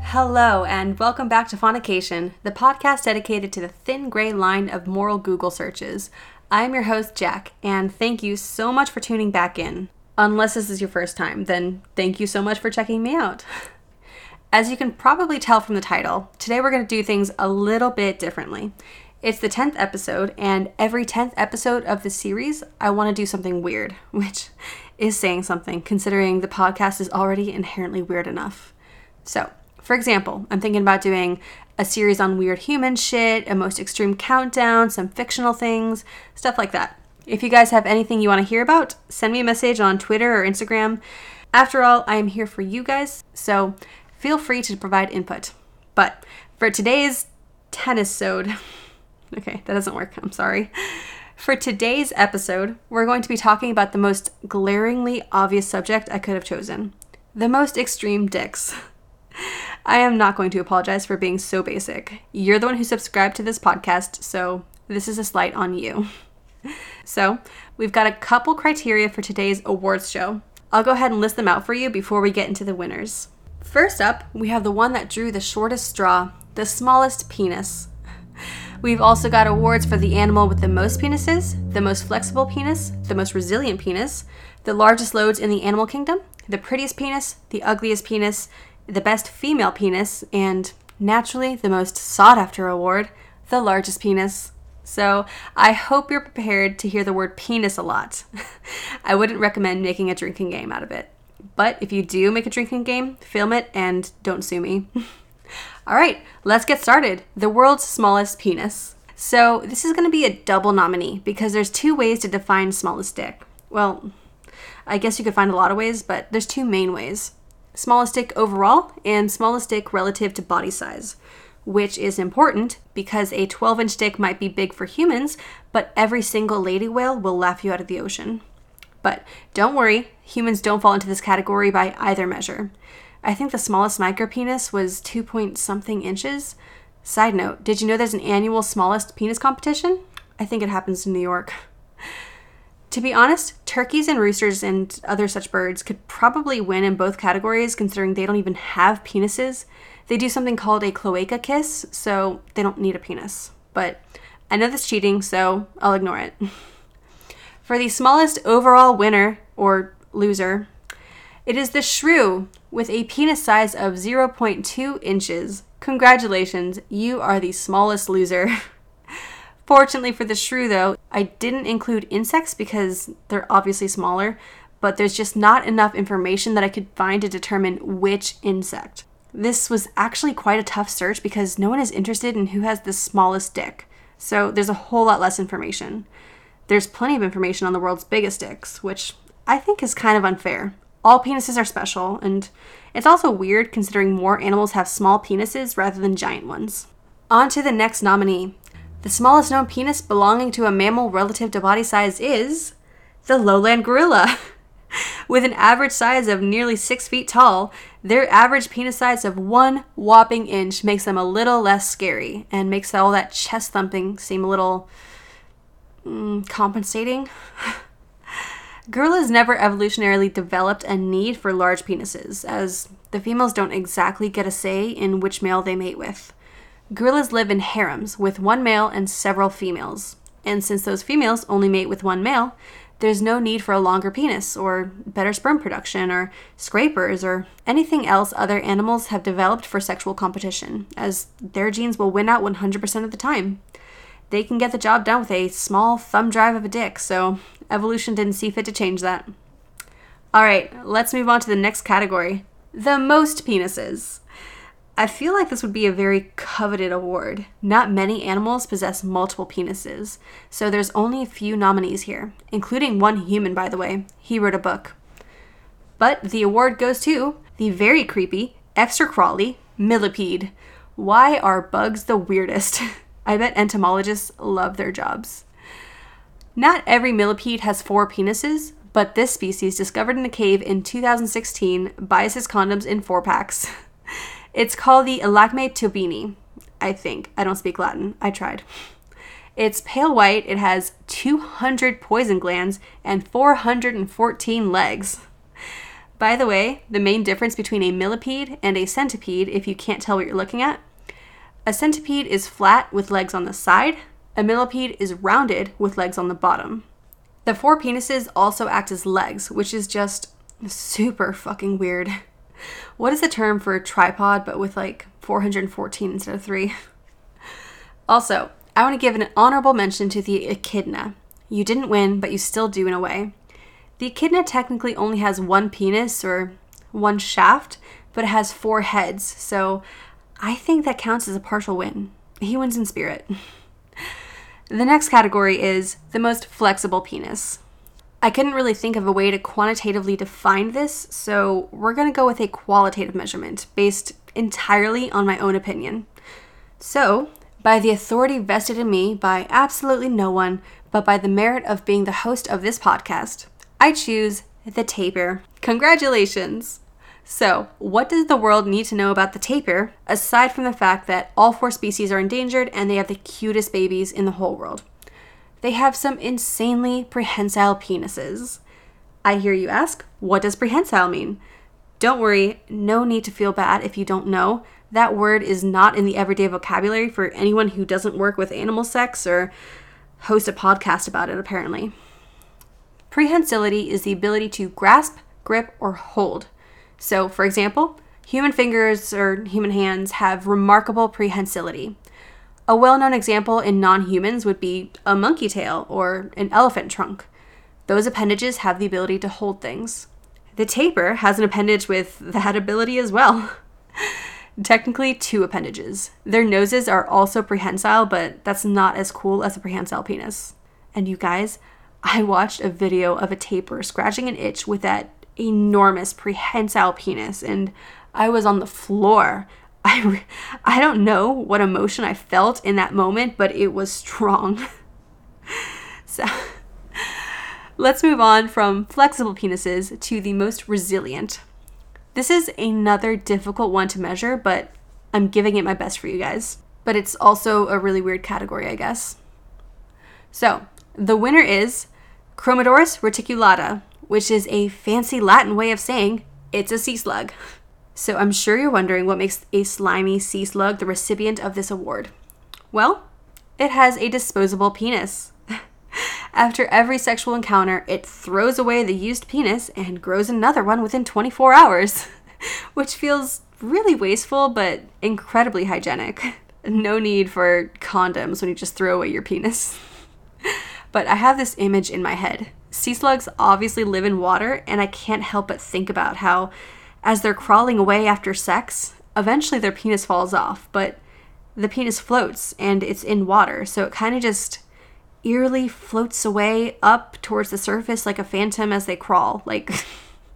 Hello, and welcome back to Faunication, the podcast dedicated to the thin gray line of moral Google searches. I'm your host, Jack, and thank you so much for tuning back in. Unless this is your first time, then thank you so much for checking me out. As you can probably tell from the title, today we're going to do things a little bit differently. It's the 10th episode, and every 10th episode of the series, I want to do something weird, which is saying something considering the podcast is already inherently weird enough. So, for example, I'm thinking about doing a series on weird human shit, a most extreme countdown, some fictional things, stuff like that. If you guys have anything you want to hear about, send me a message on Twitter or Instagram. After all, I am here for you guys, so feel free to provide input. But for today's tennis sode, okay, that doesn't work, I'm sorry. For today's episode, we're going to be talking about the most glaringly obvious subject I could have chosen the most extreme dicks. I am not going to apologize for being so basic. You're the one who subscribed to this podcast, so this is a slight on you. So, we've got a couple criteria for today's awards show. I'll go ahead and list them out for you before we get into the winners. First up, we have the one that drew the shortest straw, the smallest penis. We've also got awards for the animal with the most penises, the most flexible penis, the most resilient penis, the largest loads in the animal kingdom, the prettiest penis, the ugliest penis, the best female penis, and naturally the most sought after award, the largest penis. So I hope you're prepared to hear the word penis a lot. I wouldn't recommend making a drinking game out of it. But if you do make a drinking game, film it and don't sue me. All right, let's get started. The world's smallest penis. So this is going to be a double nominee because there's two ways to define smallest dick. Well, I guess you could find a lot of ways, but there's two main ways smallest dick overall and smallest dick relative to body size, which is important because a 12 inch dick might be big for humans, but every single lady whale will laugh you out of the ocean. But don't worry, humans don't fall into this category by either measure. I think the smallest micropenis was 2 point something inches. Side note, did you know there's an annual smallest penis competition? I think it happens in New York. To be honest, turkeys and roosters and other such birds could probably win in both categories considering they don't even have penises. They do something called a cloaca kiss, so they don't need a penis. But I know that's cheating, so I'll ignore it. For the smallest overall winner, or loser, it is the shrew with a penis size of 0.2 inches. Congratulations, you are the smallest loser. Fortunately for the shrew, though, I didn't include insects because they're obviously smaller, but there's just not enough information that I could find to determine which insect. This was actually quite a tough search because no one is interested in who has the smallest dick, so there's a whole lot less information. There's plenty of information on the world's biggest dicks, which I think is kind of unfair. All penises are special, and it's also weird considering more animals have small penises rather than giant ones. On to the next nominee. The smallest known penis belonging to a mammal relative to body size is the lowland gorilla. With an average size of nearly six feet tall, their average penis size of one whopping inch makes them a little less scary and makes all that chest thumping seem a little mm, compensating. Gorillas never evolutionarily developed a need for large penises, as the females don't exactly get a say in which male they mate with. Gorillas live in harems with one male and several females. And since those females only mate with one male, there's no need for a longer penis or better sperm production or scrapers or anything else other animals have developed for sexual competition, as their genes will win out 100% of the time. They can get the job done with a small thumb drive of a dick, so evolution didn't see fit to change that. Alright, let's move on to the next category the most penises. I feel like this would be a very coveted award. Not many animals possess multiple penises, so there's only a few nominees here, including one human, by the way. He wrote a book. But the award goes to the very creepy, extra crawly millipede. Why are bugs the weirdest? I bet entomologists love their jobs. Not every millipede has four penises, but this species, discovered in a cave in 2016, buys his condoms in four packs. It's called the Illacme tobini, I think. I don't speak Latin. I tried. It's pale white, it has 200 poison glands, and 414 legs. By the way, the main difference between a millipede and a centipede, if you can't tell what you're looking at, a centipede is flat with legs on the side, a millipede is rounded with legs on the bottom. The four penises also act as legs, which is just super fucking weird. What is the term for a tripod but with like 414 instead of 3? Also, I want to give an honorable mention to the echidna. You didn't win, but you still do in a way. The echidna technically only has one penis or one shaft, but it has four heads, so I think that counts as a partial win. He wins in spirit. the next category is the most flexible penis. I couldn't really think of a way to quantitatively define this, so we're going to go with a qualitative measurement based entirely on my own opinion. So, by the authority vested in me by absolutely no one, but by the merit of being the host of this podcast, I choose the tapir. Congratulations! So, what does the world need to know about the tapir, aside from the fact that all four species are endangered and they have the cutest babies in the whole world? They have some insanely prehensile penises. I hear you ask, what does prehensile mean? Don't worry, no need to feel bad if you don't know. That word is not in the everyday vocabulary for anyone who doesn't work with animal sex or host a podcast about it, apparently. Prehensility is the ability to grasp, grip, or hold. So, for example, human fingers or human hands have remarkable prehensility. A well known example in non humans would be a monkey tail or an elephant trunk. Those appendages have the ability to hold things. The tapir has an appendage with that ability as well. Technically, two appendages. Their noses are also prehensile, but that's not as cool as a prehensile penis. And you guys, I watched a video of a tapir scratching an itch with that enormous prehensile penis, and I was on the floor. I, I don't know what emotion I felt in that moment, but it was strong. so let's move on from flexible penises to the most resilient. This is another difficult one to measure, but I'm giving it my best for you guys. But it's also a really weird category, I guess. So, the winner is Chromodoris reticulata, which is a fancy Latin way of saying it's a sea slug. So I'm sure you're wondering what makes a slimy sea slug the recipient of this award. Well, it has a disposable penis. After every sexual encounter, it throws away the used penis and grows another one within 24 hours, which feels really wasteful but incredibly hygienic. No need for condoms when you just throw away your penis. but I have this image in my head. Sea slugs obviously live in water, and I can't help but think about how as they're crawling away after sex, eventually their penis falls off, but the penis floats and it's in water, so it kind of just eerily floats away up towards the surface like a phantom as they crawl. Like,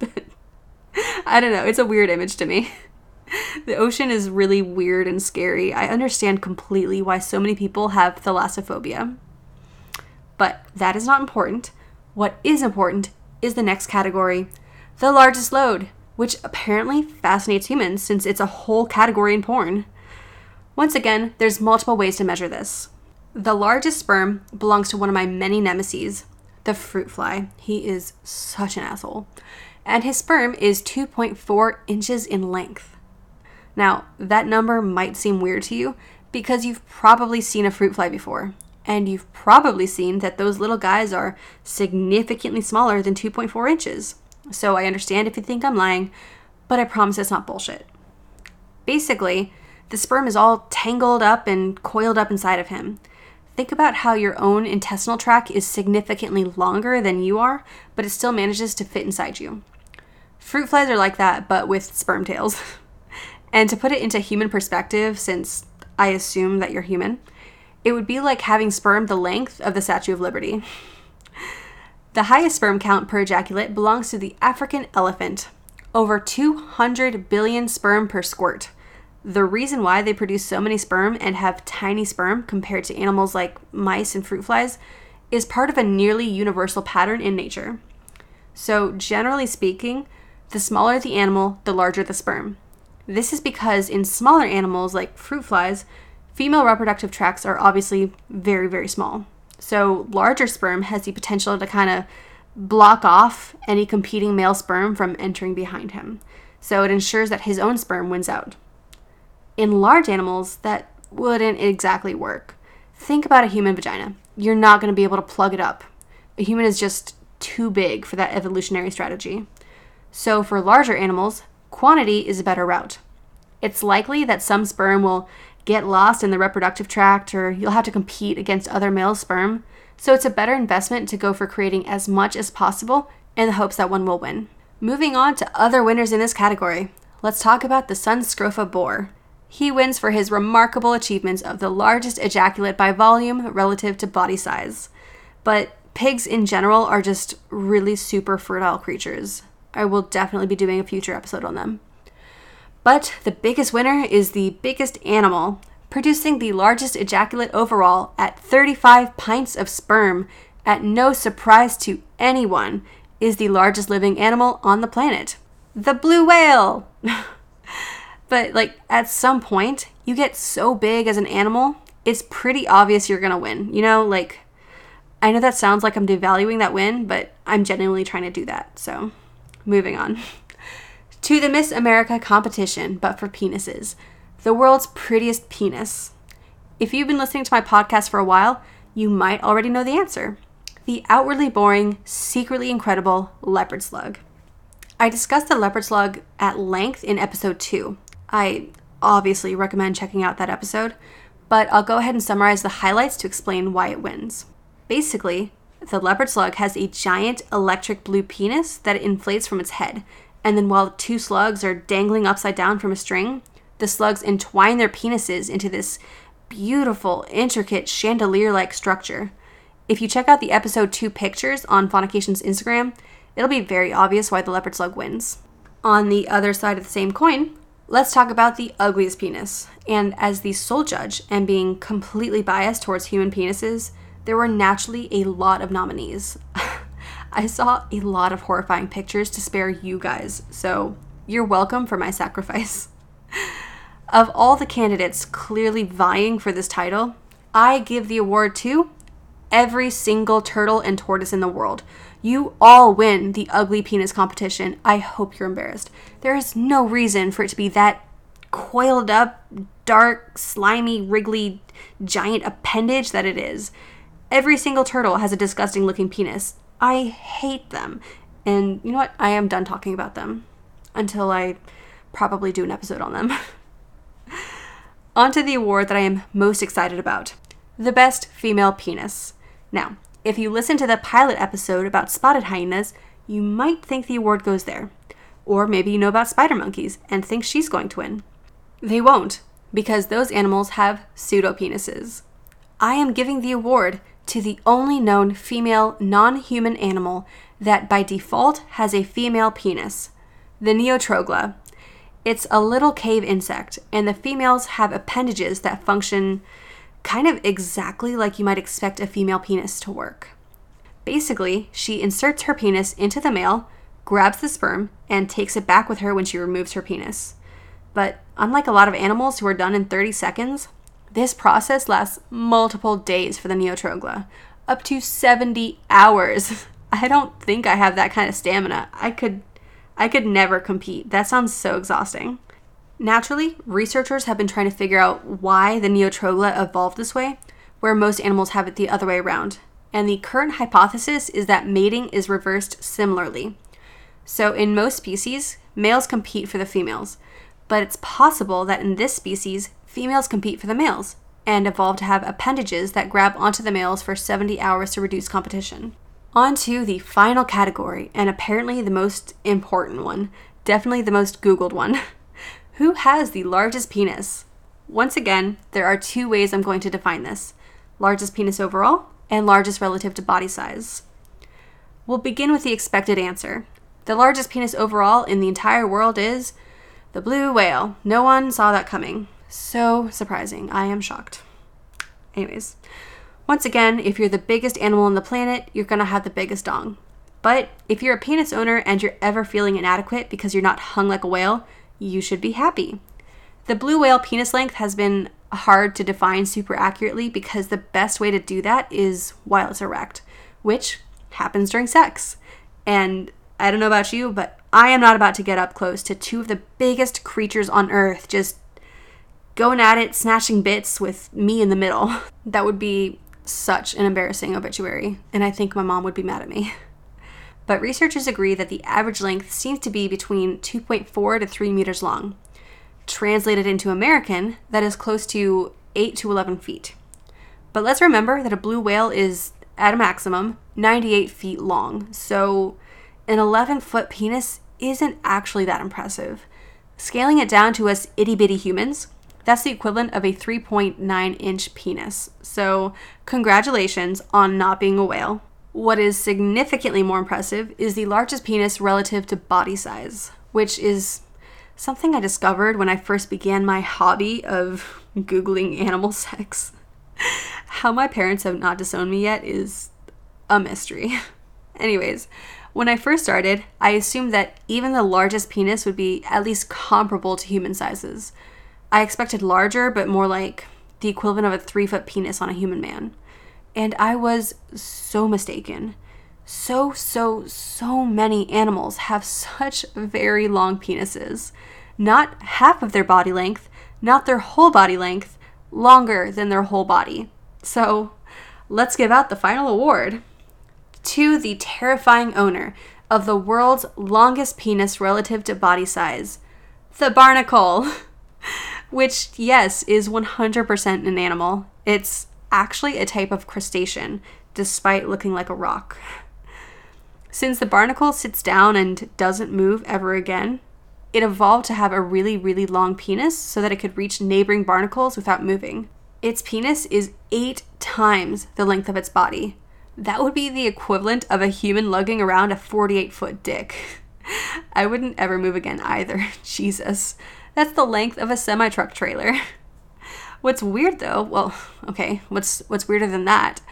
I don't know, it's a weird image to me. The ocean is really weird and scary. I understand completely why so many people have thalassophobia. But that is not important. What is important is the next category the largest load which apparently fascinates humans since it's a whole category in porn. Once again, there's multiple ways to measure this. The largest sperm belongs to one of my many nemesis, the fruit fly. He is such an asshole. And his sperm is 2.4 inches in length. Now, that number might seem weird to you because you've probably seen a fruit fly before. And you've probably seen that those little guys are significantly smaller than 2.4 inches. So I understand if you think I'm lying, but I promise it's not bullshit. Basically, the sperm is all tangled up and coiled up inside of him. Think about how your own intestinal tract is significantly longer than you are, but it still manages to fit inside you. Fruit flies are like that, but with sperm tails. and to put it into human perspective, since I assume that you're human, it would be like having sperm the length of the Statue of Liberty. The highest sperm count per ejaculate belongs to the African elephant, over 200 billion sperm per squirt. The reason why they produce so many sperm and have tiny sperm compared to animals like mice and fruit flies is part of a nearly universal pattern in nature. So, generally speaking, the smaller the animal, the larger the sperm. This is because in smaller animals like fruit flies, Female reproductive tracts are obviously very, very small. So, larger sperm has the potential to kind of block off any competing male sperm from entering behind him. So, it ensures that his own sperm wins out. In large animals, that wouldn't exactly work. Think about a human vagina. You're not going to be able to plug it up. A human is just too big for that evolutionary strategy. So, for larger animals, quantity is a better route. It's likely that some sperm will get lost in the reproductive tract or you'll have to compete against other male sperm. So it's a better investment to go for creating as much as possible in the hopes that one will win. Moving on to other winners in this category, let's talk about the Sus scrofa boar. He wins for his remarkable achievements of the largest ejaculate by volume relative to body size. But pigs in general are just really super fertile creatures. I will definitely be doing a future episode on them. But the biggest winner is the biggest animal, producing the largest ejaculate overall at 35 pints of sperm, at no surprise to anyone, is the largest living animal on the planet. The blue whale! but, like, at some point, you get so big as an animal, it's pretty obvious you're gonna win. You know, like, I know that sounds like I'm devaluing that win, but I'm genuinely trying to do that. So, moving on. to the Miss America competition, but for penises. The world's prettiest penis. If you've been listening to my podcast for a while, you might already know the answer the outwardly boring, secretly incredible leopard slug. I discussed the leopard slug at length in episode 2. I obviously recommend checking out that episode, but I'll go ahead and summarize the highlights to explain why it wins. Basically, the leopard slug has a giant electric blue penis that inflates from its head and then while two slugs are dangling upside down from a string, the slugs entwine their penises into this beautiful, intricate chandelier like structure. If you check out the episode 2 pictures on Faunication's Instagram, it'll be very obvious why the leopard slug wins. On the other side of the same coin, let's talk about the ugliest penis. And as the sole judge and being completely biased towards human penises, there were naturally a lot of nominees. I saw a lot of horrifying pictures to spare you guys, so you're welcome for my sacrifice. of all the candidates clearly vying for this title, I give the award to every single turtle and tortoise in the world. You all win the ugly penis competition. I hope you're embarrassed. There is no reason for it to be that coiled up, dark, slimy, wriggly, giant appendage that it is. Every single turtle has a disgusting looking penis. I hate them. And you know what? I am done talking about them until I probably do an episode on them. on to the award that I am most excited about the best female penis. Now, if you listen to the pilot episode about spotted hyenas, you might think the award goes there. Or maybe you know about spider monkeys and think she's going to win. They won't, because those animals have pseudo penises. I am giving the award to the only known female non human animal that by default has a female penis, the Neotrogla. It's a little cave insect, and the females have appendages that function kind of exactly like you might expect a female penis to work. Basically, she inserts her penis into the male, grabs the sperm, and takes it back with her when she removes her penis. But unlike a lot of animals who are done in 30 seconds, this process lasts multiple days for the Neotrogla, up to 70 hours. I don't think I have that kind of stamina. I could I could never compete. That sounds so exhausting. Naturally, researchers have been trying to figure out why the Neotrogla evolved this way, where most animals have it the other way around. And the current hypothesis is that mating is reversed similarly. So, in most species, males compete for the females, but it's possible that in this species, females compete for the males and evolve to have appendages that grab onto the males for 70 hours to reduce competition. On to the final category, and apparently the most important one, definitely the most Googled one. Who has the largest penis? Once again, there are two ways I'm going to define this largest penis overall and largest relative to body size. We'll begin with the expected answer. The largest penis overall in the entire world is the blue whale. No one saw that coming. So surprising. I am shocked. Anyways, once again, if you're the biggest animal on the planet, you're gonna have the biggest dong. But if you're a penis owner and you're ever feeling inadequate because you're not hung like a whale, you should be happy. The blue whale penis length has been hard to define super accurately because the best way to do that is while it's erect, which happens during sex. And I don't know about you, but I am not about to get up close to two of the biggest creatures on earth just going at it, snatching bits with me in the middle. That would be such an embarrassing obituary, and I think my mom would be mad at me. But researchers agree that the average length seems to be between 2.4 to 3 meters long. Translated into American, that is close to 8 to 11 feet. But let's remember that a blue whale is, at a maximum, 98 feet long, so an 11 foot penis isn't actually that impressive. Scaling it down to us itty bitty humans, that's the equivalent of a 3.9 inch penis. So, congratulations on not being a whale. What is significantly more impressive is the largest penis relative to body size, which is something I discovered when I first began my hobby of Googling animal sex. How my parents have not disowned me yet is a mystery. Anyways, when I first started, I assumed that even the largest penis would be at least comparable to human sizes. I expected larger, but more like the equivalent of a three foot penis on a human man. And I was so mistaken. So, so, so many animals have such very long penises. Not half of their body length, not their whole body length, longer than their whole body. So, let's give out the final award to the terrifying owner of the world's longest penis relative to body size, the barnacle. which, yes, is 100% an animal. It's actually a type of crustacean, despite looking like a rock. Since the barnacle sits down and doesn't move ever again, it evolved to have a really, really long penis so that it could reach neighboring barnacles without moving. Its penis is eight times the length of its body. That would be the equivalent of a human lugging around a 48 foot dick. I wouldn't ever move again either. Jesus. That's the length of a semi truck trailer. What's weird though, well, okay, what's what's weirder than that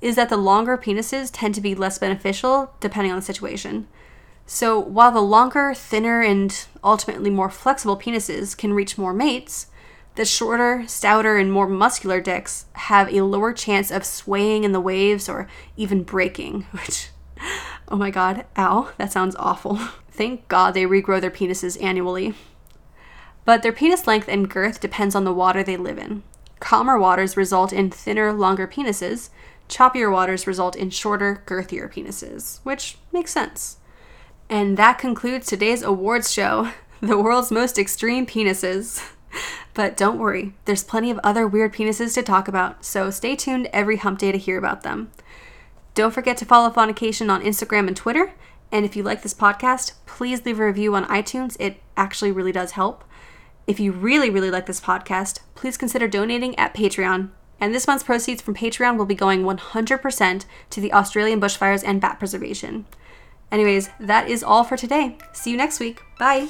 is that the longer penises tend to be less beneficial depending on the situation. So, while the longer, thinner, and ultimately more flexible penises can reach more mates, the shorter, stouter, and more muscular dicks have a lower chance of swaying in the waves or even breaking, which, oh my god, ow, that sounds awful. Thank god they regrow their penises annually but their penis length and girth depends on the water they live in. Calmer waters result in thinner, longer penises. Choppier waters result in shorter, girthier penises, which makes sense. And that concludes today's awards show the world's most extreme penises. But don't worry, there's plenty of other weird penises to talk about, so stay tuned every hump day to hear about them. Don't forget to follow Faunication on Instagram and Twitter. And if you like this podcast, please leave a review on iTunes. It actually really does help. If you really, really like this podcast, please consider donating at Patreon. And this month's proceeds from Patreon will be going 100% to the Australian bushfires and bat preservation. Anyways, that is all for today. See you next week. Bye.